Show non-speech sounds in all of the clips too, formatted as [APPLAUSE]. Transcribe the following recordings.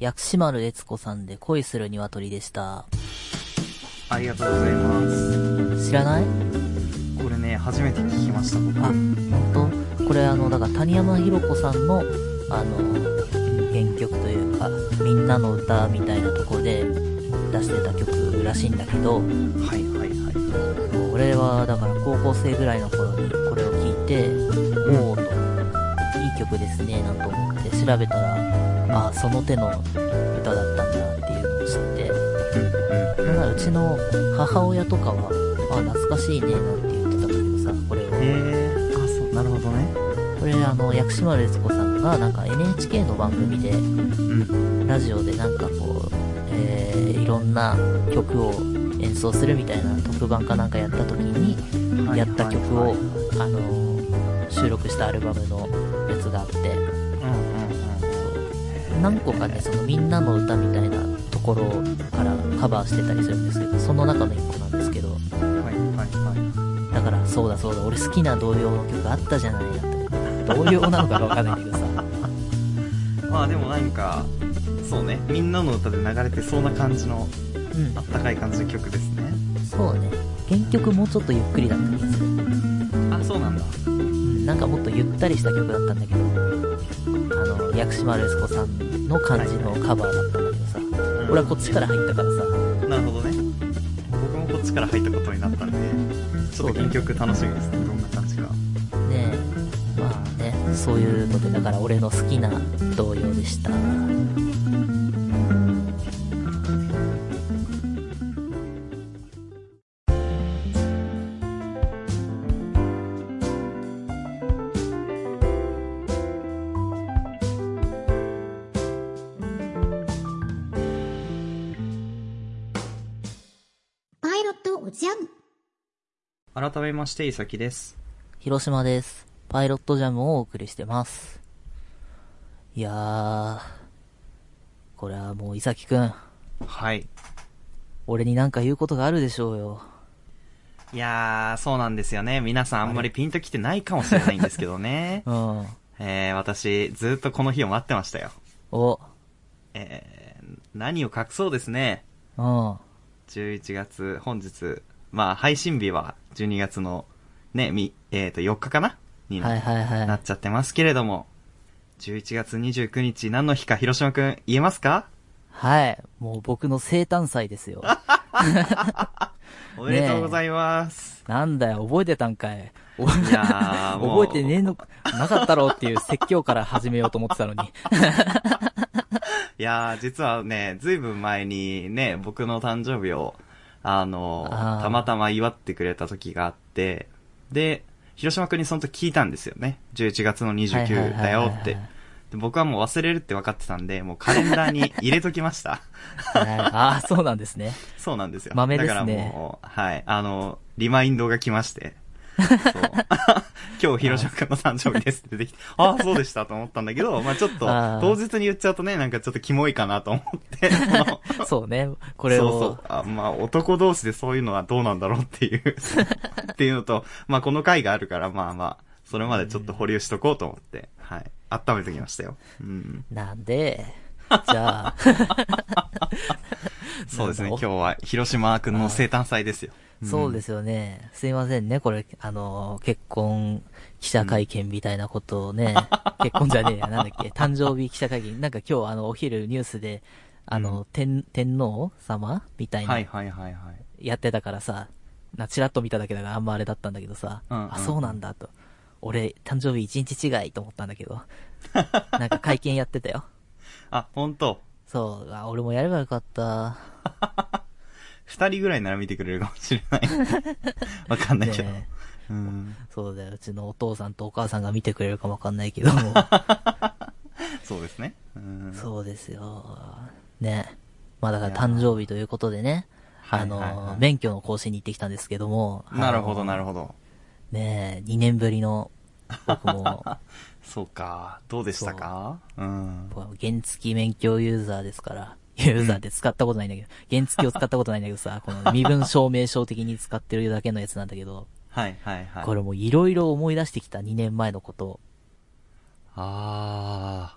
薬師丸悦子さんで恋する鶏でした。ありがとうございます。知らない？これね、初めて聞きました、僕。あ、本当？これあの、だから谷山ひろ子さんの、あの、原曲というか、みんなの歌みたいなとこで出してた曲らしいんだけど、はいはいはい。俺はだから高校生ぐらいの頃にこれを聞いて、おおと、いい曲ですね、なんと思って調べたら、あ、その手の歌だったんだっていうのを知って、うんなんならうちの母親とかは、あ、懐かしいね、なんて言ってたんだけどさ、これを。へえー、あ、そう、なるほどね。これあの、薬師丸悦子さんがなんか NHK の番組で、うん。ラジオでなんかこう、えー、いろんな曲を演奏するみたいな特番かなんかやった時に、やった曲を、あのー収録したアルバムのやつがあって。何個かね、そのみんなの歌みたいなところからカバーしてたりするんですけど、その中の一個なんですけど、はいはいはだからそうだそうだ、俺好きな童謡の曲あったじゃないなって。童謡なのかわかんないけどさ、い。[LAUGHS] まあでもなんか、そうね、みんなの歌で流れてそうな感じの、うんあ、ったかい感じの曲ですね。そうね。原曲もうちょっとゆっくりだった気がする。あ、そうなんだ。うん、なんかもっとゆったりした曲だったんだけど、あの、薬師丸悦子さんの感じのカバーだったんだけどさ、俺はこっちから入ったからさ、なるほどね。僕もこっちから入ったことになったんで、ちょっと原曲楽しみですね、どんな感じか。ねえ、まあね、そういうので、だから俺の好きな童謡でした。まして、いさきです。広島です。パイロットジャムをお送りしてます。いやー、これはもう、いさきくん、はい。俺になんか言うことがあるでしょうよ。いやー、そうなんですよね。皆さんあんまりピンときてないかもしれないんですけどね。[LAUGHS] うん。えー、私、ずっとこの日を待ってましたよ。お、えー、何を隠そうですね。うん。11月、本日、まあ、配信日は12月の、ね、み、えーと、4日かな？にはいはいはい。なっちゃってますけれども、11月29日何の日か広島くん言えますか？はい。もう僕の生誕祭ですよ。[LAUGHS] おめでとうございます。なんだよ、覚えてたんかい。おいや。[LAUGHS] 覚えてねえの、なかったろうっていう説教から始めようと思ってたのに。[LAUGHS] いやー、実はね、ずいぶん前にね、僕の誕生日を、あのあーたまたま祝ってくれた時があって、で、広島くんにその時聞いたんですよね。11月の29だよって。で僕はもう忘れるって分かってたんで、もうカレンダーに [LAUGHS] 入れときました。はいああ、そうなんですね。そうなんですよ。豆ですねだからもう、はい、あの、リマインドが来まして。[LAUGHS] 今日、広島くんの誕生日ですって出てきて、ああ、そうでしたと思ったんだけど、まあちょっと当日に言っちゃうとね、なんかちょっとキモいかなと思って、[LAUGHS] そうね。これを。そうそう。あまあ、男同士でそういうのはどうなんだろうっていう、[LAUGHS] っていうのと、まあ、この回があるから、まあまあ、それまでちょっと保留しとこうと思って、はい。温めてきましたよ。うん。なんで、じゃあ、[LAUGHS] そうですね。今日は広島くんの生誕祭ですよ。そうですよね。すいませんね、これ、あの、結婚記者会見みたいなことをね、[LAUGHS] 結婚じゃねえや、なんだっけ、誕生日記者会見、なんか今日あの、お昼ニュースで、あの、天、天皇様みたいな、はいはいはいはい。やってたからさ、な、チラッと見ただけだからあんまあれだったんだけどさ、うんうんうんあ、そうなんだと。俺、誕生日一日違いと思ったんだけど、[LAUGHS] なんか会見やってたよ。あ、本当そう、あ、俺もやればよかった。[LAUGHS] 二人ぐらいなら見てくれるかもしれない。[LAUGHS] わかんないけど。ねうん。そうだよ、うちのお父さんとお母さんが見てくれるかもわかんないけども。[LAUGHS] そうですね。うん。そうですよ。ね。まあだから誕生日ということでね、あの、はいはいはい免許の更新に行ってきたんですけども。なるほどなるほほど。ど。ね2年ぶりの、僕も、そうか。どうでしたか？うん。原付免許ユーザーですから、ユーザーって使ったことないんだけど、原付を使ったことないんだけどさ、[LAUGHS] この身分証明書的に使ってるだけのやつなんだけど、はいはいはい。これもいろいろ思い出してきた2年前のことを。あ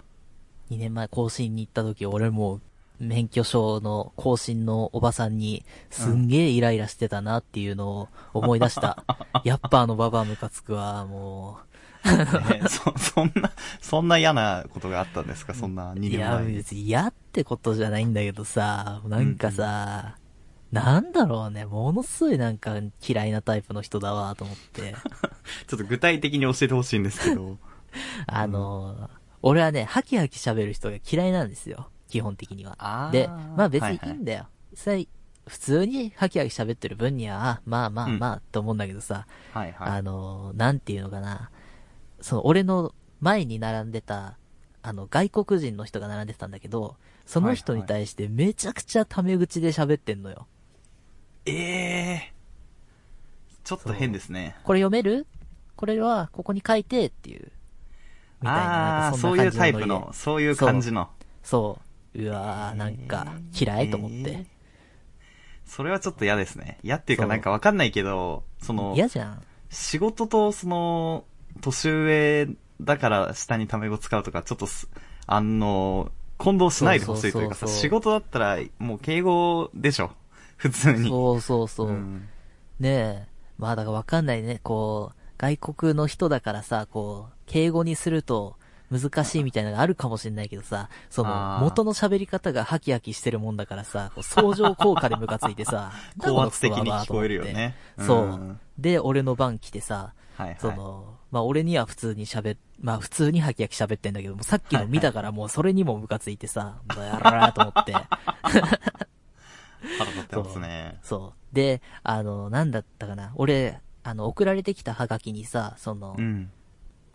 2年前更新に行った時、俺もう、免許証の更新のおばさんに、すんげえイライラしてたなっていうのを思い出した。[LAUGHS] やっぱあのババアムカつくわ、もね [LAUGHS] そ、そんな、そんな嫌なことがあったんですか？そんな2う。い年や、前に。別に嫌ってことじゃないんだけどさ、なんかさ、なんだろうね、ものすごいなんか嫌いなタイプの人だわ、と思って。[LAUGHS] ちょっと具体的に教えてほしいんですけど。[LAUGHS] あの、俺はね、ハキハキ喋る人が嫌いなんですよ。基本的には。で、まあ別にいはいはいいんだよ。さい普通にハキハキ喋ってる分には、あまあまあまあ、と思うんだけどさ、はいはい。あの、なんていうのかな。その、俺の前に並んでた、あの、外国人の人が並んでたんだけど、その人に対してめちゃくちゃタメ口で喋ってんのよ。ええちょっと変ですね。これ読める？これは、ここに書いてっていう。みたいな、なああそういうタイプの、そういう感じの。そう。うわー、なんか、嫌いと思って。えーそれはちょっと嫌ですね。嫌っていうかそうなんかわかんないけど、その、嫌じゃん。仕事とその、年上だから下にタメ語使うとか、ちょっとす、あの、混同しないでほしいというかさ、そうそうそうそう仕事だったらもう敬語でしょ。普通に。そうそうそう。んねえ。まあだからわかんないね。こう、外国の人だからさ、こう、敬語にすると難しいみたいなのがあるかもしれないけどさ、その、元の喋り方がハキハキしてるもんだからさ、相乗効果でムカついてさ、[LAUGHS] 高圧的に聞こえるよね。そううんで、俺の番来てさ、はいはい。その、まあ俺には普通に喋っ、まあ普通にハキハキ喋ってんだけども、さっきの見たからもうそれにもムカついてさ、もうやららと思って。腹立ってますね。そう。で、あの、なんだったかな。俺、あの、送られてきたハガキにさ、その、うん。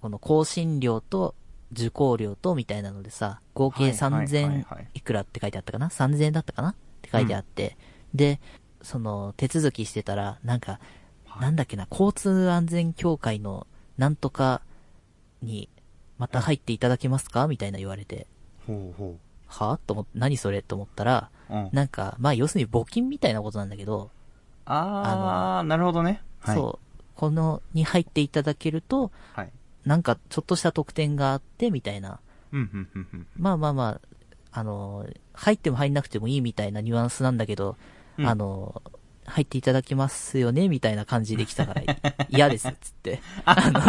この更新料と受講料とみたいなのでさ、合計はいはいはい3000はいいくらって書いてあったかな ?3000 円だったかな？って書いてあって、で、その手続きしてたら、なんか、はいなんだっけな、交通安全協会のなんとかに、また入っていただけますか？みたいな言われて、ほうほは？と思って、何それ？と思ったら、う。うん。なんか、まあ要するに募金みたいなことなんだけど、あー、なるほどね。はい。そう、このに入っていただけると、はい。なんかちょっとした特典があって、みたいな。まあまあまあ、あの、入っても入んなくてもいいみたいなニュアンスなんだけど、うんあの、入っていただけますよねみたいな感じで来たから、[LAUGHS] 嫌です、つって。あの、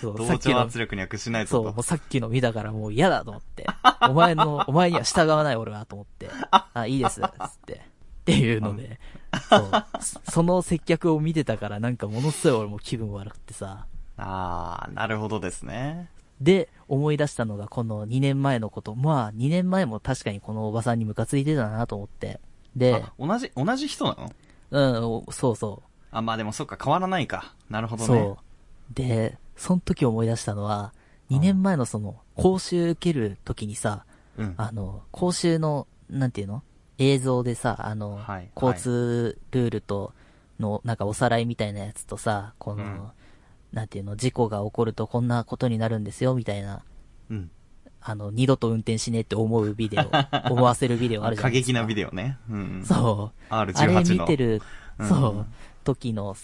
そう、さ同調っきの、圧力には屈しないそう。もうさっきの見たからもう嫌だと思って。お前の、[LAUGHS] お前には従わない俺はと思って。あ、いいです、つって。っていうので、そう、その接客を見てたからなんかものすごい俺も気分悪くてさ。あー、なるほどですね。で、思い出したのがこの2年前のこと。まあ、2年前も確かにこのおばさんにムカついてたなと思って。で、あ、同じ、同じ人なの？うん、おそうそあ、まあでもそっか、変わらないか。なるほう。どね。そう。で、その時思い出したのは、2年前のその、講習受ける時にさ、うん。あの、講習の、なんていうの？映像でさ、あの、はい交通ルールとの、なんかおさらいみたいなやつとさ、この、うんなんていうの、事故が起こるとこんなことになるんですよ、みたいな、うん。あの、二度と運転しねえって思うビデオ、[LAUGHS] 思わせるビデオあるじゃ過ないですか。激なビデオね。うん。そう。R18 あれの。見てる、うんそう、時の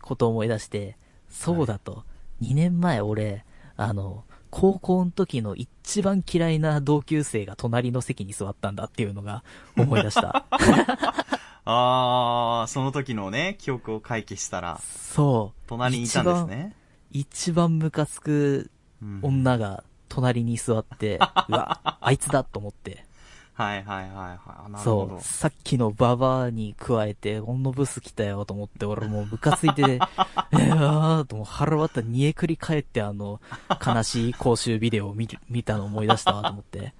ことを思い出して、そうだと。2年前俺、あの、高校の時の一番嫌いな同級生が隣の席に座ったんだっていうのが思い出した。[LAUGHS] あー、その時のね、記憶を回帰したら、そう。隣にいたんですね。一番ムカつくうん女が隣に座って、[LAUGHS] うわ、あいつだと思って。はいはいはいはい。なるほどそう。。さっきのババアに加えて、こんなブス来たよと思って、俺もうムカついて、[LAUGHS] えーともう腹割った煮えくり返ってあの、悲しい講習ビデオを見る見たの思い出したわと思って。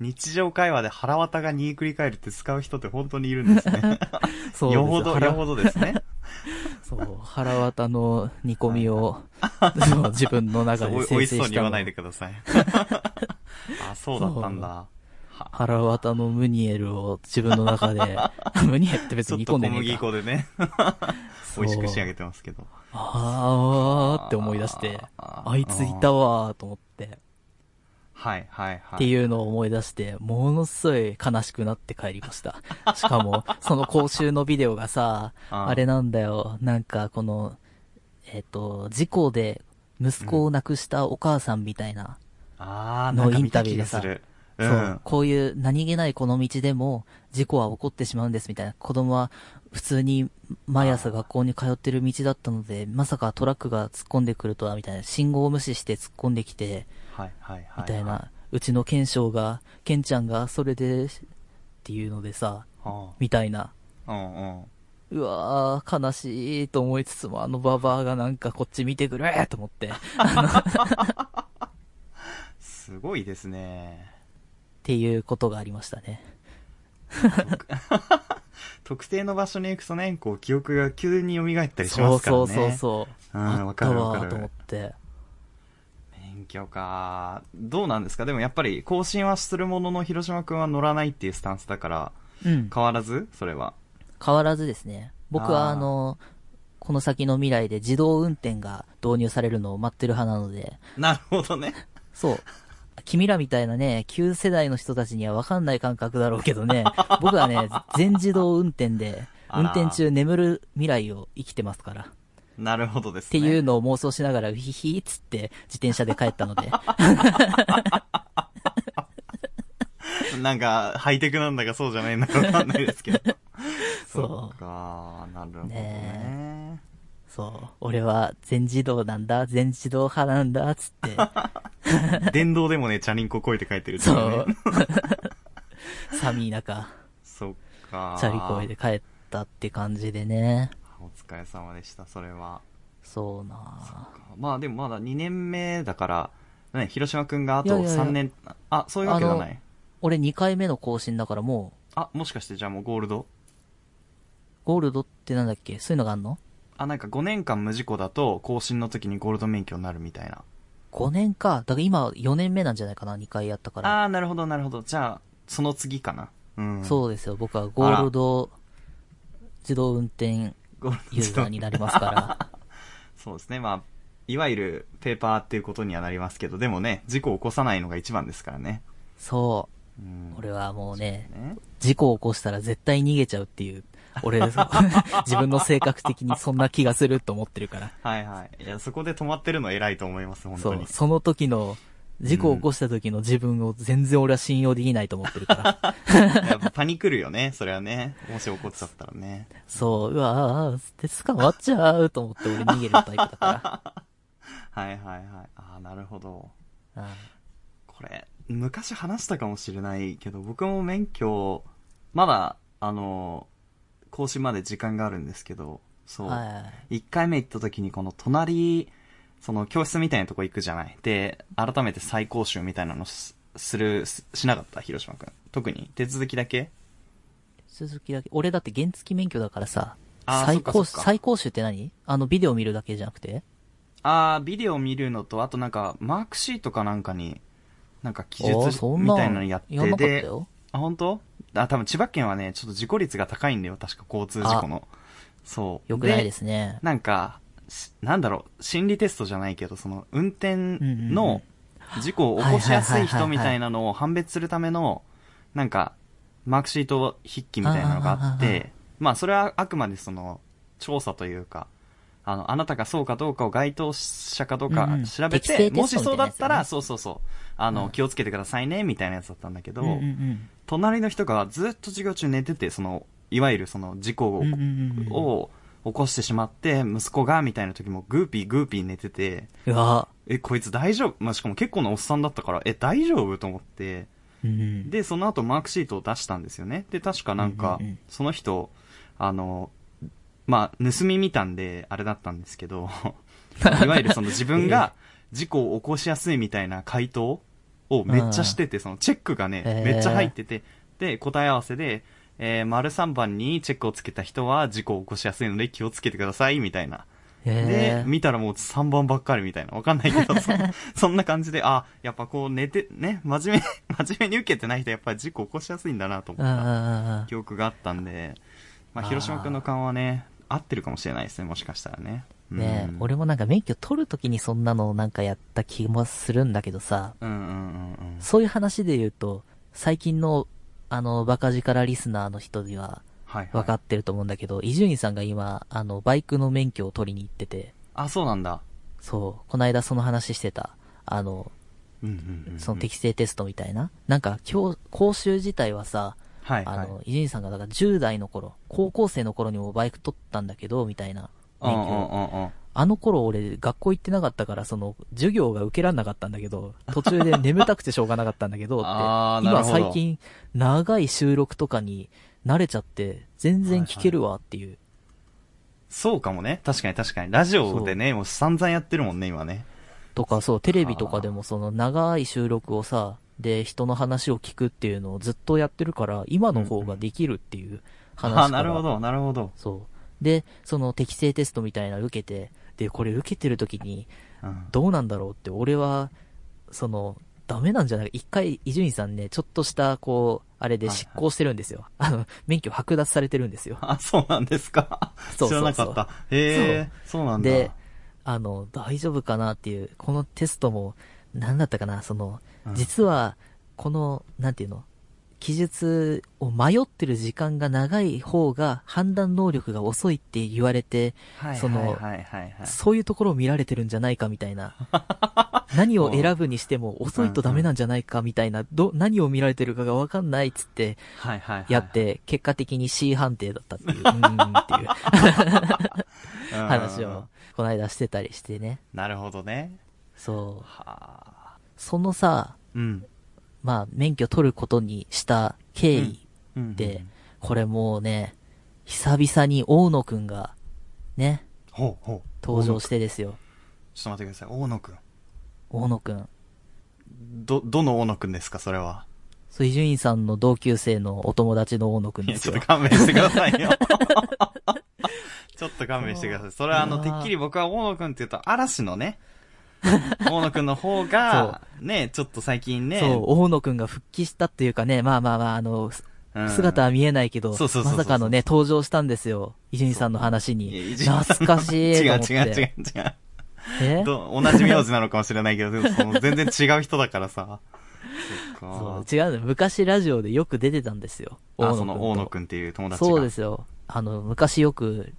日常会話で腹渡が煮えくり返るって使う人って本当にいるんですね。[LAUGHS] そうよほど、腹よほどですね。[LAUGHS] そう、腹渡の煮込みを、[LAUGHS] そう自分の中でそうお美味しそうに言わないでください。[LAUGHS] あ、そうだったんだ。は腹渡のムニエルを自分の中で、ムニエルって別ちょにっと小麦煮込んでねえか。粉でね、美味しく仕上げてますけど。あーって思い出して、あいついたわーと思って。はいはいはい。っていうのを思い出して、ものすごい悲しくなって帰りました。[LAUGHS] しかも、その講習のビデオがさ、あれなんだよ、なんかこの、えっ、と、事故で息子を亡くしたお母さんみたいな、のインタビューでさ。う。そうんこういう何気ないこの道でも事故は起こってしまうんですみたいな。子供は普通に毎朝学校に通ってる道だったので、まさかトラックが突っ込んでくるとはみたいな。信号を無視して突っ込んできて、はいはいはい。みたいな。うちのケンショウが、ケンちゃんがそれで、っていうのでさ、はみたいな。あ。うんうん。うわー、悲しいと思いつつも、あのババアがなんかこっち見てくれと思って。っすごいですね。ていうことがありましたね。特定の場所に行くとね、こう、記憶が急に蘇ったりしそうますからね。そうそうそう。うんあったわかるわかると思って。免許か。どうなんですか？でもやっぱり、更新はするものの、広島くんは乗らないっていうスタンスだから、うん。変わらず？それは。変わらずですね。僕はあの、この先の未来で自動運転が導入されるのを待ってる派なので、なるほどね。そう。君らみたいなね、旧世代の人たちには分かんない感覚だろうけどね、僕はね、全自動運転で、運転中眠る未来を生きてますから。っなるほどですね。ていうのを妄想しながら、ウヒヒーっつって自転車で帰ったので。[LAUGHS] なんか、ハイテクなんだかそうじゃないんだかわかんないですけど。[LAUGHS] そうか、なるほどねね。そう。俺は全自動なんだ、全自動派なんだ、つって。[LAUGHS] 電動でもね、チャリンコこいて帰ってるっていそう。寒い中、そっか。チャリこいで帰ったって感じでね。お疲れ様でした、それは。そうなぁまあでもまだ2年目だから、ね、広島くんがあといやいやいや3年、あ、そういうわけではない。俺2回目の更新だからもう、あ、もしかしてじゃあもうゴールド？ゴールドってなんだっけ？そういうのがあんの？あ、なんか5年間無事故だと、更新の時にゴールド免許になるみたいな。?5 年か。だから今4年目なんじゃないかな ?2 回やったから。あー、なるほど、なるほど。じゃあ、その次かな。うん。そうですよ。僕はゴールド自動運転ユーザーになりますから。[LAUGHS] そうですね。まあ、いわゆるペーパーっていうことにはなりますけど、でもね、事故を起こさないのが一番ですからね。そう。うん。俺はもうね、ね。事故を起こしたら絶対逃げちゃうっていう。俺、[LAUGHS] 自分の性格的にそんな気がすると思ってるから。はいはい。いや、そこで止まってるの偉いと思います、本そう当に。。その時の、事故を起こした時の自分を全然俺は信用できないと思ってるから。[LAUGHS] やっぱパニクるよね、それはね。もし起こっちゃったらね。そう、うわぁ、鉄捕まっちゃうと思って俺逃げるタイプだか [LAUGHS] はいはいはい。ああ、なるほど。これ、昔話したかもしれないけど、僕も免許、まだ、あの、更新まで時間があるんですけど、そう。はい。一回目行った時にこの隣、その教室みたいなとこ行くじゃない。で、改めて再講習みたいなのすする、ししなかった？広島くん。特に？手続きだけ？続きだけ、俺だって原付免許だからさ、あー最高、そっかそっか最高種って何？あのビデオ見るだけじゃなくて？あー、ビデオ見るのと、あとなんか、マークシートかなんかに、なんか記述みたいなのやってで、よ。あ、本当？あ、多分千葉県はね、ちょっと事故率が高いんだよ、確か交通事故の。そう。よくないですね。なんか、しなんだろう、心理テストじゃないけど、その、運転の事故を起こしやすい人みたいなのを判別するための、なんか、マークシート筆記みたいなのがあって、まあ、それはあくまでその、調査というか、あの、あなたがそうかどうかを該当者かどうか調べて、もしそうだったら、そうそうそう、あの、うん気をつけてくださいね、みたいなやつだったんだけど、うんうんうん。隣の人がずっと授業中寝てて、その、いわゆるその事故をうんうんうんうん。を起こしてしまって、息子が、みたいな時もグーピーグーピー寝てて、うわ。え、こいつ大丈夫？まあ、しかも結構なおっさんだったから、え、大丈夫？と思って、うん。で、その後マークシートを出したんですよね。で、確かなんかその人、あの、まあ、盗み見たんで、あれだったんですけど、[LAUGHS] いわゆるその自分が事故を起こしやすいみたいな回答をめっちゃしてて、そのチェックがね、めっちゃ入ってて、で、答え合わせで、えー、丸3番にチェックをつけた人は事故を起こしやすいので気をつけてください、みたいな。でへ、見たらもう3番ばっかりみたいな。わかんないけど、[LAUGHS] そそんな感じで、あ、やっぱこう寝て、ね、真面目、[LAUGHS] 真面目に受けてない人やっぱり事故起こしやすいんだなと思った。記憶があったんで、まあ、広島くんの勘はね、合ってるかもしれないですね、もしかしたらね。うん、俺もなんか免許取るときにそんなのなんかやった気もするんだけどさ、うんうんうんうん。そういう話で言うと、最近の、あの、バカ力リスナーの人にははい、はい。分かってると思うんだけど、伊集院さんが今、あの、バイクの免許を取りに行ってて、あ、そうなんだ。そう、この間その話してた。あの、うんうんうん。その適正テストみたいな。なんか、今日、講習自体はさ、はいはい。あの、伊集院さんがだから10代の頃、高校生の頃にもバイク取ったんだけど、みたいな免許を。うんうん。あの頃俺、学校行ってなかったから、その、授業が受けらんなかったんだけど、途中で眠たくてしょうがなかったんだけど、って。[LAUGHS] 今最近、長い収録とかに慣れちゃって、全然聞けるわっていう。そうかもね。確かに確かに。ラジオでね、もう散々やってるもんね、今ね。とか、そう、テレビとかでもその長い収録をさ、で、人の話を聞くっていうのをずっとやってるから、今の方ができるっていう話から。ああ、なるほど、なるほど。そう。で、その適正テストみたいなの受けて、で、これ受けてる時に、うん。どうなんだろうって、俺は、その、ダメなんじゃない一回、伊集院さんね、ちょっとした、こう、あれで執行してるんですよ。あの、免許剥奪されてるんですよ。あ、そうなんですか？そうそうそう知らなかった。へえ、そうなんだ。で、あの、大丈夫かなっていう、このテストも、なんだったかな、その、うん実は、この、なんていうの、記述を迷ってる時間が長い方が判断能力が遅いって言われて、はいその。そういうところを見られてるんじゃないかみたいな。[LAUGHS] 何を選ぶにしても遅いとダメなんじゃないかみたいな、ど、何を見られてるかがわかんないっつってはいはいはい。やって、結果的に C 判定だったっていう、[LAUGHS] うーんっていううん話を、この間してたりしてね。なるほどね。そう。はあ。そのさ、うん。まあ、免許取ることにした経緯うんで、これもうね、久々に大野くんが、ね、ほうほう。登場してですよ。ちょっと待ってください。大野くん。大野くん。ど、どの大野くんですか、それは。そう、伊集院さんの同級生のお友達の大野くんですよちょっと。勘弁してくださいよ。[LAUGHS] ちょっと勘弁してください。それはあの、てっきり僕は大野くんって言うと、嵐のね、[LAUGHS] 大野くんの方が、ね、ちょっと最近ね、そう、大野くんが復帰したっていうかね、まあまあまあ、あの、うん姿は見えないけど、まさかのね、登場したんですよ。伊集院さんの話に。懐かしい [LAUGHS] 違う。違う違う違う。え？ど同じ名字なのかもしれないけど、全然違う人だからさ。そう、違うの。昔ラジオでよく出てたんですよ。あ、その大野くんっていう友と。達が。そうですよ。あの、昔よく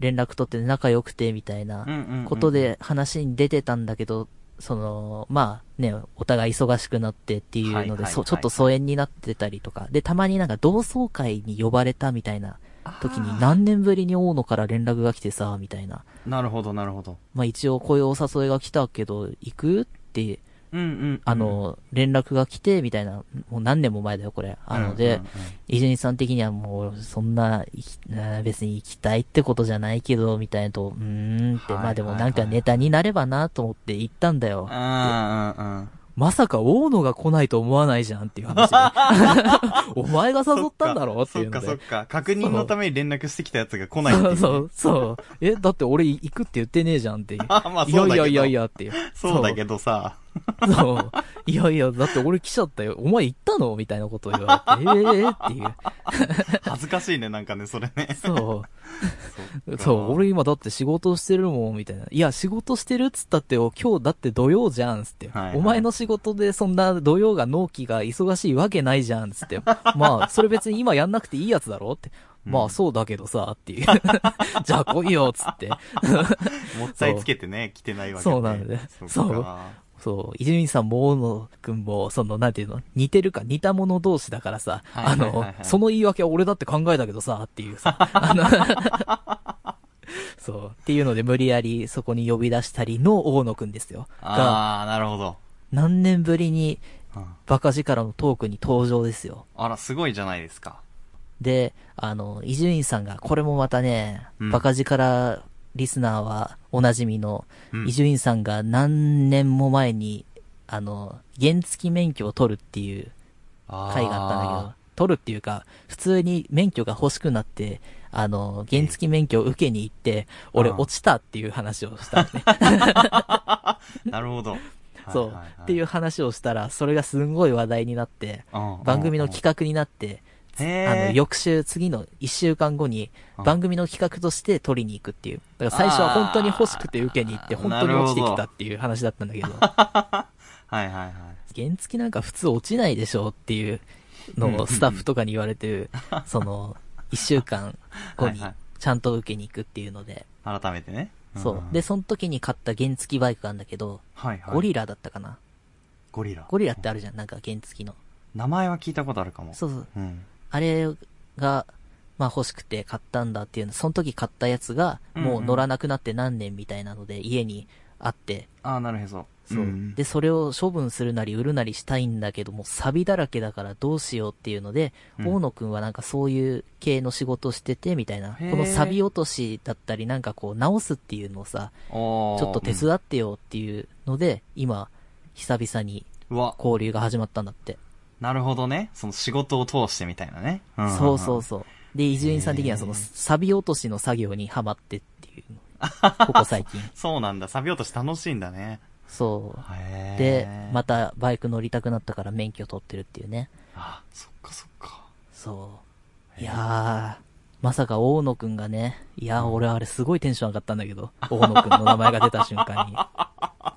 連絡取って仲良くてみたいなことで話に出てたんだけど、その、まあね、お互い忙しくなってっていうので、ちょっと疎遠になってたりとか、で、たまになんか同窓会に呼ばれたみたいな時に何年ぶりに大野から連絡が来てさ、みたいな。なるほど、なるほど。まあ一応こういうお誘いが来たけど、行くって、うんうん。あ、の、連絡が来て、みたいな、もう何年も前だよ、これ。あので伊集院さん的にはもう、そんな、別に行きたいってことじゃないけど、みたいなと、うーんって、はいまあでもなんかネタになればなと思って行ったんだよ。うんうんうん。まさか大野が来ないと思わないじゃんっていう話で。[LAUGHS] お前が誘ったんだろっていうので。そっかそっか。確認のために連絡してきたやつが来ないっていそうそう、そう。え、だって俺行くって言ってねえじゃんっていう。あ [LAUGHS] まあいそうだけどやいやいやいやっていう。そうだけどさ。[LAUGHS] そう。いやいや、だって俺来ちゃったよ。お前行ったのみたいなことを言われて、ええー、っていう。[LAUGHS] 恥ずかしいね、なんかね、それね。そう。そう、俺今だって仕事してるもん、みたいな。いや、仕事してるっつったってよ、今日だって土曜じゃん、つって。はいはいお前の仕事でそんな土曜が納期が忙しいわけないじゃん、つって。[LAUGHS] まあ、それ別に今やんなくていいやつだろって。まあ、そうだけどさ、っていう。じゃあ来いよ、つって。もったいつけてね、来てないわけそうなんだよそっかそうそう、伊集院さんも大野くんも、その、なんていうの、似てるか似た者同士だからさ、はいあはいはいはいの、その言い訳は俺だって考えたけどさ、っていうさ、あの、そう、っていうので無理やりそこに呼び出したりの大野くんですよ。が、ああ、なるほど。何年ぶりにうんバカ力のトークに登場ですよ。あら、すごいじゃないですか。で、あの、伊集院さんが、これもまたね、うんバカ力リスナーはおなじみの、うん。伊集院さんが何年も前に、あの、原付免許を取るっていう回があったんだけど、取るっていうか、普通に免許が欲しくなって、あの、原付免許を受けに行って、俺落ちたっていう話をしたのね。[LAUGHS] なるほど。そう、っていう話をしたら、それがすんごい話題になって、うん。番組の企画になって、あの、翌週、次の1週間後にうん、番組の企画として取りに行くっていう。だから最初は本当に欲しくて受けに行って、本当に落ちてきたっていう話だったんだけど、[LAUGHS] はいはいはい。原付なんか普通落ちないでしょっていうのをスタッフとかに言われてる、[LAUGHS] その、1週間後にちゃんと受けに行くっていうので、改めてね。そう。で、その時に買った原付バイクなんだけど、はいはい。ゴリラだったかな。ゴリラ。ゴリラってあるじゃん、なんか原付きの。名前は聞いたことあるかも。そうそう。うん。あれが、まあ欲しくて買ったんだっていうの、その時買ったやつが、もう乗らなくなって何年みたいなので、家にあって、ああ、なるへそ。そう、ん。で、それを処分するなり売るなりしたいんだけども、サビだらけだからどうしようっていうので、うん。大野くんはなんかそういう系の仕事をしてて、みたいな。このサビ落としだったり、なんかこう直すっていうのをさ、ちょっと手伝ってよっていうので、今、久々に交流が始まったんだって。なるほどね。その仕事を通してみたいなね。んんんそうそうそう。で、伊集院さん的にはその、サビ落としの作業にハマってっていうの。[LAUGHS] ここ最近。そうなんだ。サビ落とし楽しいんだね。そう。で、またバイク乗りたくなったから免許取ってるっていうね。あ、そっかそっか。そう。いやー、まさか大野くんがね、いやー俺あれすごいテンション上がったんだけど、大野くんの名前が出た瞬間に。[LAUGHS]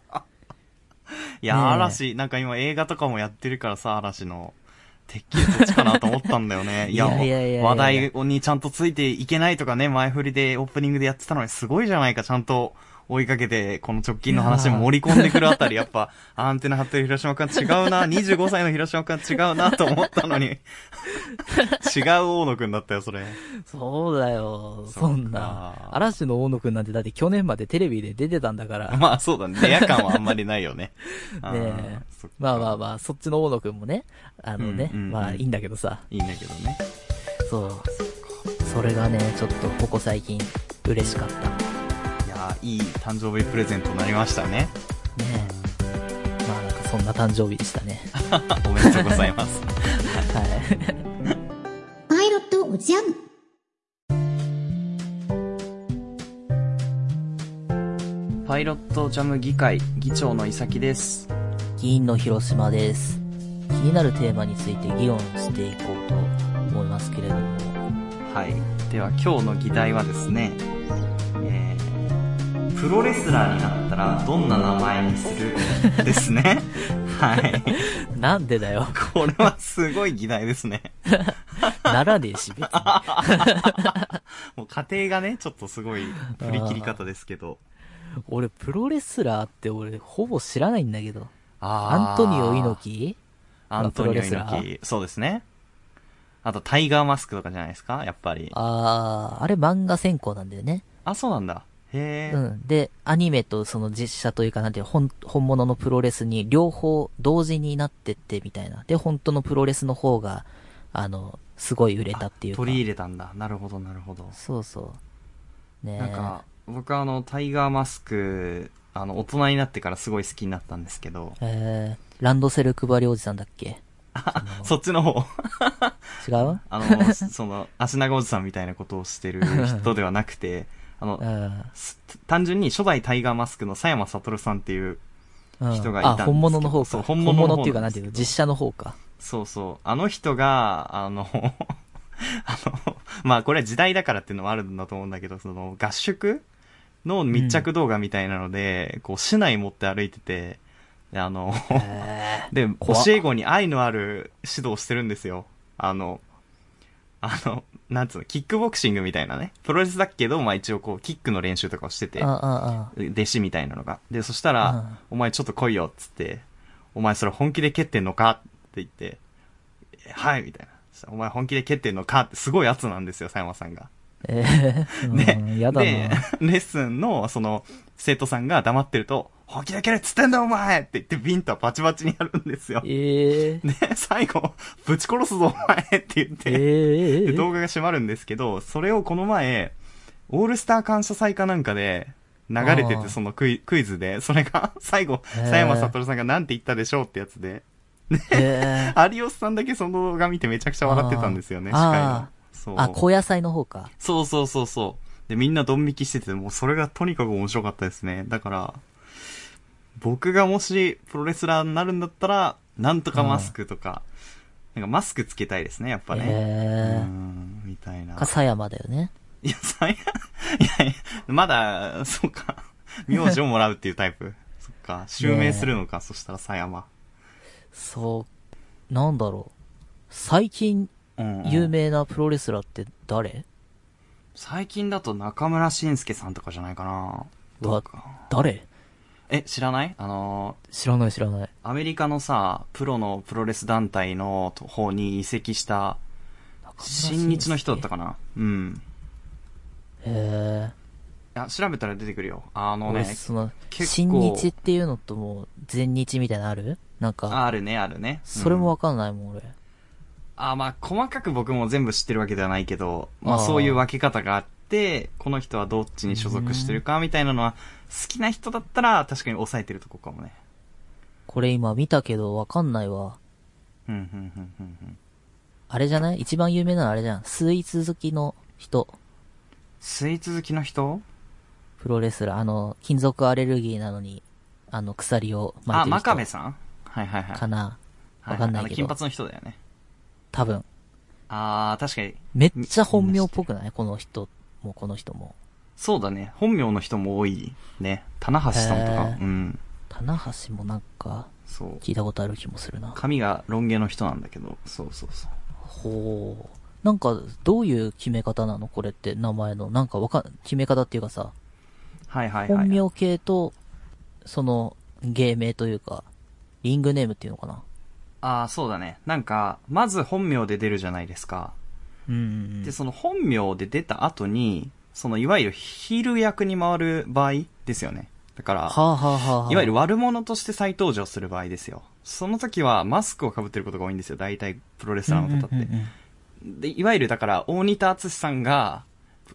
いや、ねえ嵐、なんか今映画とかもやってるからさ、嵐の。てっきりどっちかなと思ったんだよね。[LAUGHS] いや話題にちゃんとついていけないとかね、前振りでオープニングでやってたのにすごいじゃないか、ちゃんと追いかけて、この直近の話も盛り込んでくるあたり、やっぱ、アンテナ張ってる広島くん違うな、25歳の広島くん違うなと思ったのに、違う大野くんだったよ、それ。そうだよ、そんな。嵐の大野くんなんてだって去年までテレビで出てたんだから。まあそうだね、レア感はあんまりないよね。[LAUGHS] あねーえまあまあまあ、そっちの大野くんもね、あのね、うんうんうんまあいいんだけどさ、いいんだけどね。そう。それがね、ちょっとここ最近嬉しかった。ねいいい誕生日プレゼントになりましたね。え。まあなんかそんな誕生日でしたね。[LAUGHS] おめでとうございます。[LAUGHS] はい。パイロットおじゃん。パイロットジャム議会議長の伊崎です。議員の広島です。気になるテーマについて議論していこうと思いますけれども。はい。では今日の議題はですね、えー、プロレスラーになったらどんな名前にするですね？[LAUGHS] はい。なんでだよ。これはすごい議題ですね。[LAUGHS] ならねえし、別に。もう家庭がね、ちょっとすごい振り切り方ですけど。俺、プロレスラーって俺、ほぼ知らないんだけど。あアントニオ猪木？アントニオ猪木。そうですね。あとタイガーマスクとかじゃないですか？やっぱり。あー、あれ漫画専攻なんだよね。あ、そうなんだ。へえ。うん。で、アニメとその実写というかなんていう本、本物のプロレスに両方同時になってってみたいな。で、本当のプロレスの方が、あの、すごい売れたっていうか。取り入れたんだ。なるほど、なるほど。そうそう。ねえ。なんか、僕はあの、タイガーマスク、あの、大人になってからすごい好きになったんですけど、えー、ランドセル配りおじさんだっけ？[LAUGHS] そっちの方、[LAUGHS] 違う？あの、その、足長おじさんみたいなことをしてる人ではなくて、[LAUGHS] あのう、ん。す単純に初代タイガーマスクの佐山悟さんっていう、うん人がいたんですけどあ、本物の方か。そう本物っていうか、なんていうの、実写の方か。そうそう、あの人が、あの、[LAUGHS] あの、まあこれは時代だからっていうのもあるんだと思うんだけど、その合宿の密着動画みたいなので、こう市内持って歩いてて、であの、えで、教え子に愛のある指導をしてるんですよ。あの、あの、なんつうの、キックボクシングみたいなね。プロレスだけど、まあ一応こう、キックの練習とかをしてて弟子みたいなのが。で、そしたら、うんお前ちょっと来いよ、っつって、お前それ本気で蹴ってんのかって言って、えはい、みたいな。お前本気で蹴ってんのかってすごい圧なんですよ、佐山さんが。えー、でうん、やだでな。、レッスンの、その、生徒さんが黙ってると、本気で蹴れっつってんだお前って言ってビンタバチバチにやるんですよ。えー、で、最後、ぶち殺すぞお前って言って、えー、で動画が閉まるんですけど、それをこの前、オールスター感謝祭かなんかで流れてて、そのクイクイズで、それが [LAUGHS] 最後、佐山悟さんがなんて言ったでしょうってやつで、えー、有吉さんだけその動画見てめちゃくちゃ笑ってたんですよね、司会の。そう。あ、高野菜の方か。そうそうそうそう。で、みんなドン引きしてて、もうそれがとにかく面白かったですね。だから、僕がもしプロレスラーになるんだったら、なんとかマスクとか、なんかマスクつけたいですね、やっぱね。うえん、みたいなー、。かさやまだよね。いや、さい、いやいや、まだ、そうか。名字をもらうっていうタイプ。[LAUGHS] そっか。襲名するのか、そしたら狭山。そう、なんだろう。最近、うん、うん有名なプロレスラーって誰？最近だと中村慎介さんとかじゃないかな。か誰？え、知らない？あの知らない知らない。ー、アメリカのさ、プロのプロレス団体の方に移籍した、新日の人だったかな？うん。へえ。いや、調べたら出てくるよ。あの俺、ね、その、新日っていうのともう、全日みたいなのある？なんか、あるね、あるね。それもうんわかんないもん、俺。あ、まあ、細かく僕も全部知ってるわけではないけど、まあ、そういう分け方があって、この人はどっちに所属してるかみたいなのは、好きな人だったら確かに抑えてるとこかもね。これ今見たけどわかんないわ。うん、うん、うん、うんうん。あれじゃない？一番有名なのあれじゃん。スイーツ好きの人。スイーツ好きの人？プロレスラー。あの、金属アレルギーなのに、あの、鎖を巻いてる人。あ、真壁さん？はいはいはい。かな。はわかんないけど金髪の人だよね。多分。あー、確かに。めっちゃ本名っぽくない？この人もこの人も。そうだね。本名の人も多いね。棚橋さんとか。うん。棚橋もなんか、そう。聞いたことある気もするな。髪がロン毛の人なんだけど、そうそうそう。ほう。なんか、どういう決め方なの？これって、名前の。なんかわかん、決め方っていうかさ、はいはいはい。本名系と、その、芸名というか、リングネームっていうのかな？ああ、そうだね。なんか、まず本名で出るじゃないですか。うんうんうん。で、その本名で出た後に、そのいわゆるヒール役に回る場合ですよね。だから、はあ、はあはあはあ、いわゆる悪者として再登場する場合ですよ。その時はマスクを被ってることが多いんですよ。大体プロレスラーの方って。うんうんうんうんで、いわゆるだから、大仁田敦さんが、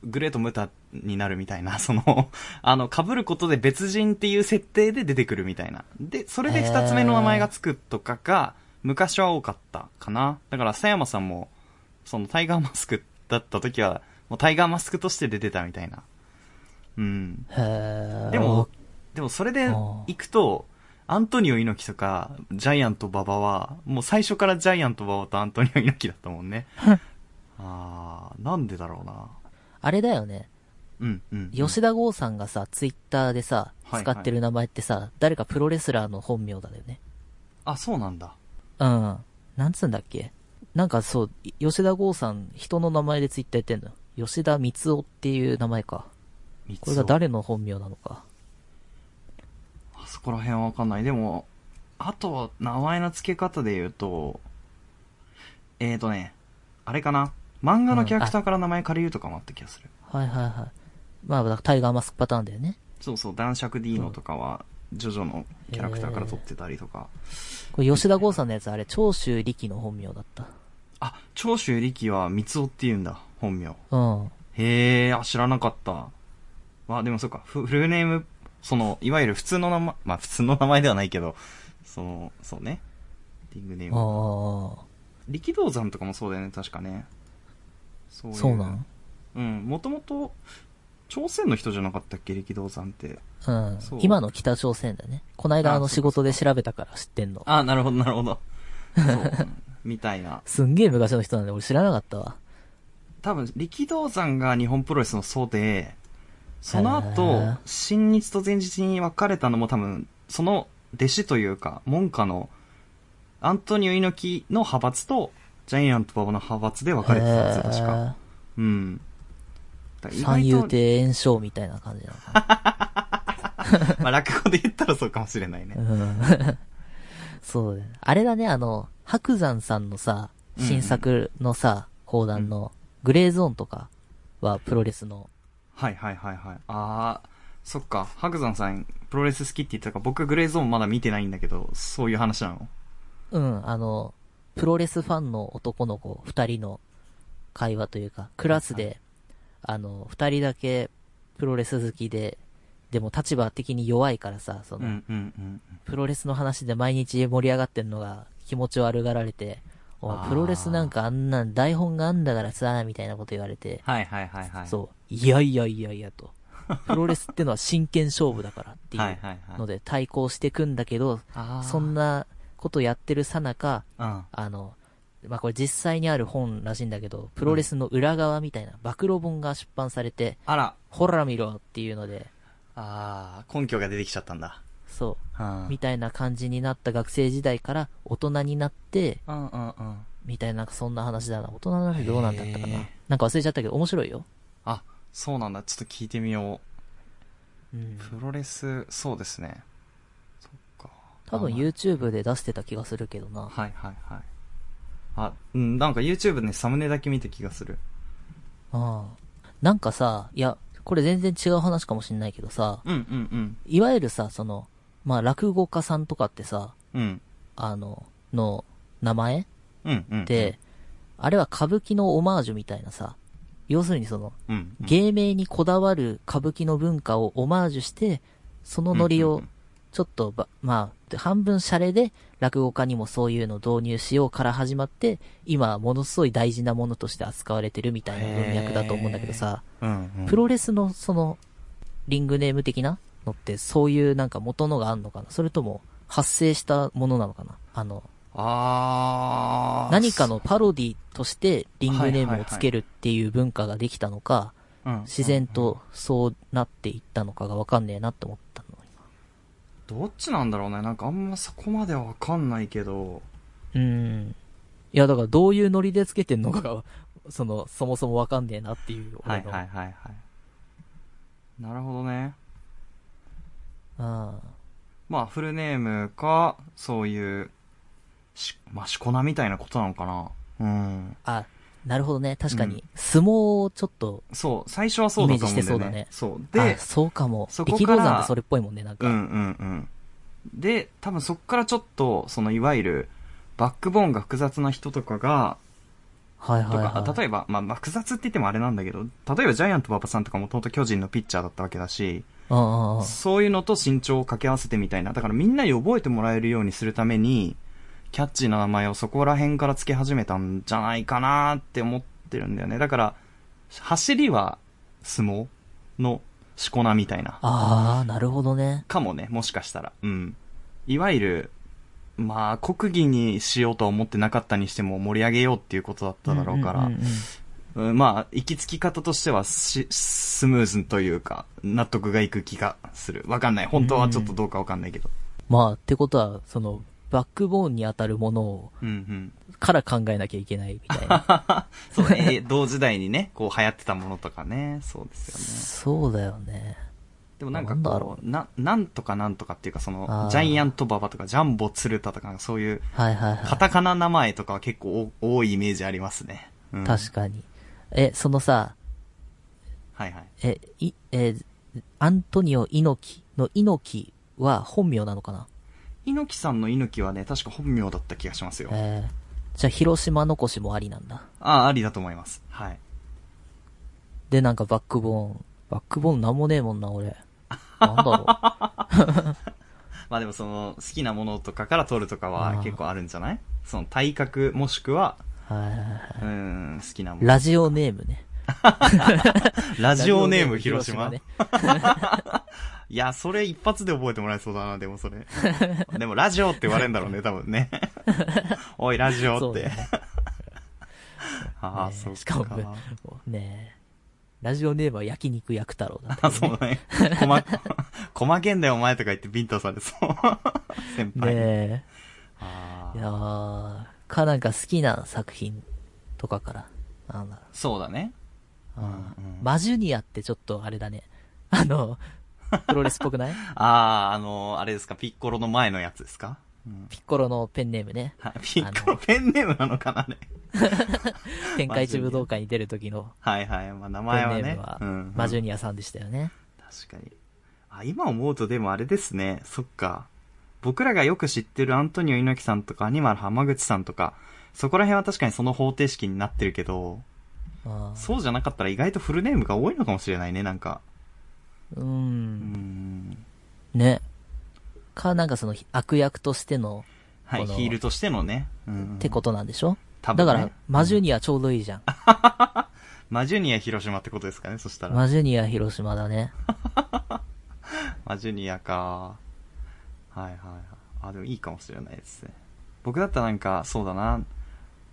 グレートムタになるみたいな、[LAUGHS] その、あの、被ることで別人っていう設定で出てくるみたいな。で、それで二つ目の名前がつくとかが、昔は多かったかな。だから、佐山さんも、そのタイガーマスクだった時は、もうタイガーマスクとして出てたみたいな。うん。へえ。でも、でもそれで行くと、アントニオ猪木とか、ジャイアント馬場は、もう最初からジャイアント馬場とアントニオ猪木だったもんね。[LAUGHS] あー、なんでだろうな。あれだよね。うん、うん。吉田剛さんがさ、ツイッターでさ、はい使ってる名前ってさ、誰かプロレスラーの本名だよね。あ、そうなんだ。うん。なんつうんだっけ？なんかそう、吉田剛さん、人の名前でツイッターやってんのよ。吉田光夫っていう名前か。これが誰の本名なのか。あそこら辺はわかんない。でも、あとは名前の付け方で言うと、えーとね、あれかな？漫画のキャラクターから名前借りるとかもあった気がする。はいはいはい。まあ、タイガーマスクパターンだよね。そうそう、男爵ディーノとかは、ジョジョのキャラクターから撮ってたりとか。これ吉田剛さんのやつ、あれ、長州力の本名だった。あ、長州力は三つ男って言うんだ、本名。うん。へえ、あ、知らなかった。まあでもそうか、フフルネーム、その、いわゆる普通の名前、まあ普通の名前ではないけど、その、そうね。リングネーム。あ力道山とかもそうだよね、確かね。そあ、ういうそうなん？うん、もともと、朝鮮の人じゃなかったっけ、力道山って。うんそう。今の北朝鮮だね。こないだあの仕事で調べたから知ってんの。ああ、なるほど、なるほど。みたいな。すんげえ昔の人なんで俺知らなかったわ。多分、力道山が日本プロレスの祖で、その後、新日と前日に分かれたのも多分、その弟子というか、門下の、アントニオ猪木の派閥と、ジャイアント馬場の派閥で分かれてたんですよ、確か。うん。三遊亭炎章みたいな感じなのか [LAUGHS] まあ、落語で言ったらそうかもしれないねな。。うん。そう。あれだね、あの、白山さんのさ、新作のさ、講談の、グレーゾーンとかはプロレスの、はいはいはいはい。あー、そっか。白山さん、プロレス好きって言ってたから、僕グレーゾーンまだ見てないんだけど、そういう話なの？うん、あの、プロレスファンの男の子二人の会話というか、クラスで、あの、二人だけプロレス好きで、でも立場的に弱いからさ、その、うんうんうん。プロレスの話で毎日盛り上がってんのが気持ち悪がられて、プロレスなんかあんなん台本があんだからさ、みたいなこと言われて、はいはいはいはい。そう、いやいやいやいやと。[LAUGHS] プロレスってのは真剣勝負だからっていはいはいうはい。ので対抗してくんだけど、あーそんなことやってるさなか、うん。あの、まあ、これ実際にある本らしいんだけど、プロレスの裏側みたいな暴露本が出版されて、あら。ほら見ろっていうので、ああ、根拠が出てきちゃったんだ。そう、うん。みたいな感じになった学生時代から大人になって、うんうんうん。みたいな、なんかそんな話だな。大人になってどうなんだったかな。なんか忘れちゃったけど、面白いよ。あ、そうなんだ。ちょっと聞いてみようんう。。プロレス、そうですね。多分 YouTube で出してた気がするけどな。はいはいはい。あ、うん、なんか YouTube でサムネだけ見た気がする。ああ。なんかさ、いや、これ全然違う話かもしんないけどさ、うんうんいわゆるさ、その、まあ、落語家さんとかってさ、うん。うん。あの、の名前うんうん。で、あれは歌舞伎のオマージュみたいなさ、要するにその、うん、うん。芸名にこだわる歌舞伎の文化をオマージュして、そのノリをうんうんうんちょっとば、まあ、半分シャレで落語家にもそういうのを導入しようから始まって、今ものすごい大事なものとして扱われてるみたいな文脈だと思うんだけどさ、うんうん。プロレスのその、リングネーム的なのってそういうなんか元のがあんのかな？それとも発生したものなのかな？あの、あー。何かのパロディとしてリングネームをつけるっていう文化ができたのか、うん自然とそうなっていったのかがわかんねえなって思ったの。どっちなんだろうね。なんかあんまそこまではわかんないけど。うん。いや、だからどういうノリでつけてんのかが、その、そもそもわかんねえなっていう。はいはいはいはい。なるほどね。うん。まあ、フルネームか、そういう、し、まあ、しこ名みたいなことなのかな。うん。あ、なるほどね。確かに、相撲をちょっと、そう、最初はそうだと思うんだよね。イメージそう。で、であ、、そうかも。そこから山ってそれっぽいもんね、なんか。うんうんうん。で、多分そっからちょっと、そのいわゆる、バックボーンが複雑な人とかが、とはいはいはい。か、例えば、まあ、まあ、複雑って言ってもあれなんだけど、例えばジャイアント馬場さんとかもともと巨人のピッチャーだったわけだし。そういうのと身長を掛け合わせてみたいな。だからみんなに覚えてもらえるようにするために、キャッチーな名前をそこら辺から付け始めたんじゃないかなって思ってるんだよね。だから、走りは相撲のしこ名みたいな。あー、なるほどね。かもね、もしかしたら。うん。いわゆる、まあ、国技にしようとは思ってなかったにしても盛り上げようっていうことだっただろうから、んんんうんうんまあ、行き着き方としてはし、スムーズというか、納得がいく気がする。わかんない。本当はちょっとどうかわかんないけど。まあ、ってことは、その、バックボーンに当たるものを、うんうん。から考えなきゃいけないみたいな。[LAUGHS] そうね、同時代にね、こう流行ってたものとかね、そうですよね。そうだよね。でもなんかこう、な、なんとかなんとかっていうか、そあのー、ジャイアントババとか、ジャンボ鶴田とか、そういう、はいはいはい。カタカナ名前とかは結構お多いイメージありますね。うん、確かに。え、そのさ、はいはい。え、い、え、アントニオ猪木の猪木は本名なのかな？猪木さんの猪木はね、確か本名だった気がしますよ。えー、じゃあ広島残しもありなんだ。ああ、ありだと思います。はい。で、なんかバックボーン。バックボーンなんもねえもんな、俺。なんだろう。[LAUGHS] まあでもその、好きなものとかから取るとかあはー結構あるんじゃない？その体格もしくは、はい。うん、好きなもの。ラジオネームね。[LAUGHS] ラジオネーム広島ね。いや、それ一発で覚えてもらえそうだな、でもそれ。[LAUGHS] でもラジオって言われるんだろうね、多分ね。[LAUGHS] おい、ラジオって。ね [LAUGHS] ああ、ねそうか。しかも、ねえ。ラジオネームは焼肉焼く太郎だったね、そうだね。こま、細けんだよ、お前とか言ってビンタされそう。先輩。ねえ。いやー、かなんか好きな作品とかから。なんだろそうだね。うんマジュニアってちょっとあれだね。あの、[LAUGHS] プロレスっぽくない？ああ、あの、あれですか、ピッコロの前のやつですか、うん、ピッコロのペンネームね。はいピッコロペンネームなのかなね。天下一武道会に出る時のはいはい。まあ名ペ前はねンネームは。、うんうんマジュニアさんでしたよね。確かに。あ、今思うとでもあれですね。そっか。僕らがよく知ってるアントニオ猪木さんとかアニマル浜口さんとか、そこら辺は確かにその方程式になってるけど、そうじゃなかったら意外とフルネームが多いのかもしれないね、なんか。う。うんん。ね。か、なんかその悪役としての、はい、ヒールとしてのね。うん。ってことなんでしょ？多分ねだから、マジュニアちょうどいいじゃん。[LAUGHS] マジュニア広島ってことですかね、そしたら。マジュニア広島だね。[LAUGHS] マジュニアか。はいはいはい。あ、でもいいかもしれないですね。僕だったらなんか、そうだな。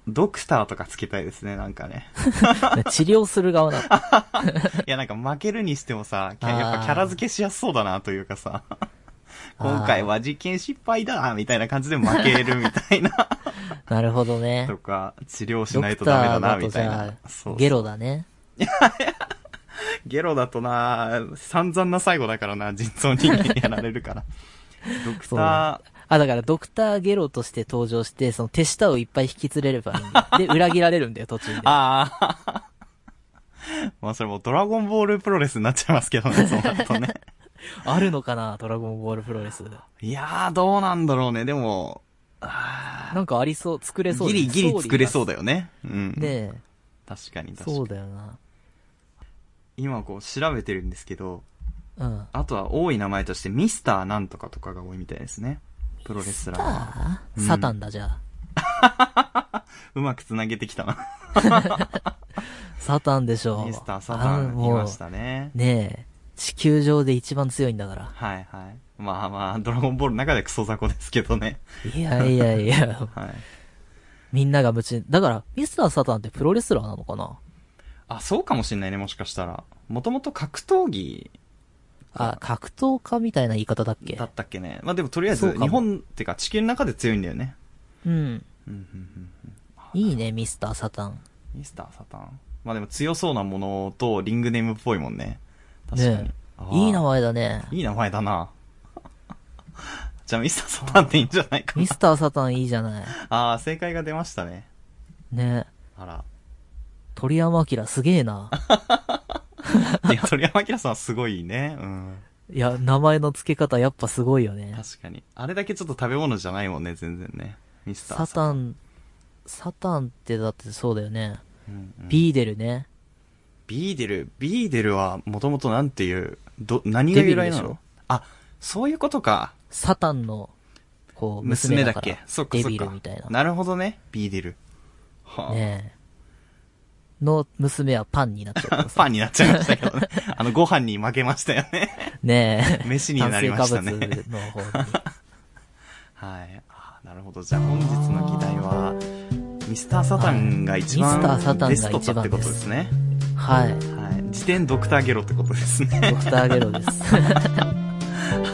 ドクターとかつけたいですね、なんかね。[LAUGHS] 治療する側なの。[LAUGHS] いや、なんか負けるにしてもさ、やっぱキャラ付けしやすそうだなというかさ。今回は実験失敗だみたいな感じで負けるみたいな。[LAUGHS] なるほどね。とか、治療しないとダメだなみたいな。そうゲロだね。ゲロだとな、散々な最後だからな、実装人間にやられるから。ドクター、あ、だからドクターゲロとして登場して、その手下をいっぱい引き連れればいいん。[LAUGHS] で、裏切られるんだよ、途中で。あ [LAUGHS] あ。まあそれもうドラゴンボールプロレスになっちゃいますけどね、[LAUGHS] そうなるとね。あるのかなドラゴンボールプロレス。いやー、どうなんだろうね。でも、あなんかありそう、作れーそうねギリギリ作れそうだだよね。うん。ねえ、確かに確かに。そうだよな。今こう調べてるんですけど、うん。あとは多い名前としてミスターなんとかとかが多いみたいですね。プロレスラーうんサタンだ、じゃあ。[LAUGHS] うまく繋げてきたな。サタンでしょ。ミスターサタあンいもうましたね。ねえ、地球上で一番強いんだから。はいはい。まあまあ、ドラゴンボールの中でクソ雑魚ですけどね。いやいやいや、はい。みんなが夢中。だから、ミスターサタンってプロレスラーなのかな？あ、そうかもしんないね、もしかしたら。もともと格闘技あ、格闘家みたいな言い方だっけ？だったっけね。まあでもとりあえず、日本ってか地球の中で強いんだよね。うん。いいね、ミスターサタン。ミスターサタン。まあでも強そうなものとリングネームっぽいもんね。確かに。ねいい名前だね。いい名前だな。[LAUGHS] じゃあミスターサタンっていいんじゃないかなミ。スターサタンいいじゃない。ああ、正解が出ましたね。ねあら。鳥山明すげえな。[LAUGHS] [LAUGHS] いや、鳥山明さんはすごいね。うん。いや、名前の付け方やっぱすごいよね。確かに。あれだけちょっと食べ物じゃないもんね、全然ね。ミスターサタン、サタンってだってそうだよね。うんうんビーデルね。ビーデル、ビーデルはもともとなんていう、ど、何が由来なの？あ、そういうことか。サタンの、こう、娘娘だっけ？そっかそっか。デビルみたいな。なるほどね、ビーデル。はあ、ねえ。の娘はパンになっちゃうからフさ。[LAUGHS] ァンになっちゃいましたけどね。[LAUGHS] あの、ご飯に負けましたよね。ねえ。飯になりましたねの方に。[LAUGHS] はい。あなるほど。じゃあ本日の議題は、ミスターサタンが一番ベストだってことですね。はい。はい。時点ドクターゲロってことですね。ドクターゲロです。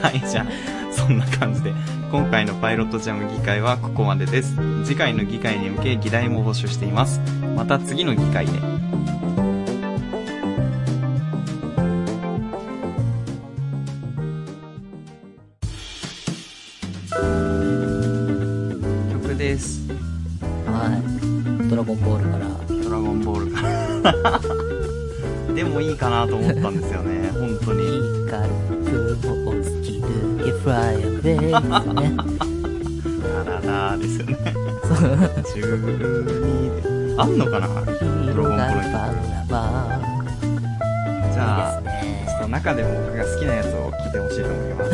はい、じゃあ、そんな感じで、今回のパイロットジャム議会はここまでです。次回の議会に向け議題も募集しています。また次の議会で。曲です。はい。ドラゴンボールから。ドラゴンボールから。[LAUGHS] でもいいかなと思ったんですよね、本当に。光る雲を突き抜け fly away ですね。ラララですよね。12で。あんのかなドラゴンボ広がるールバラバじゃあ、ね。ちょっと中でも僕が好きなやつを聞いてほしいと思います。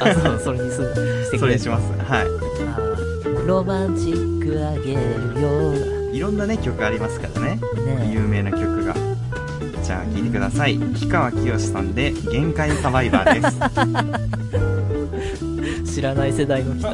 あ、そう、それにすしてくれるそれにします。はあーロマンチックあげるよい。いろんなね、曲ありますからね。ね有名な曲が。じゃあ、聴いてください。氷川きよしさんで、限界サバイバーです。知らない世代の人。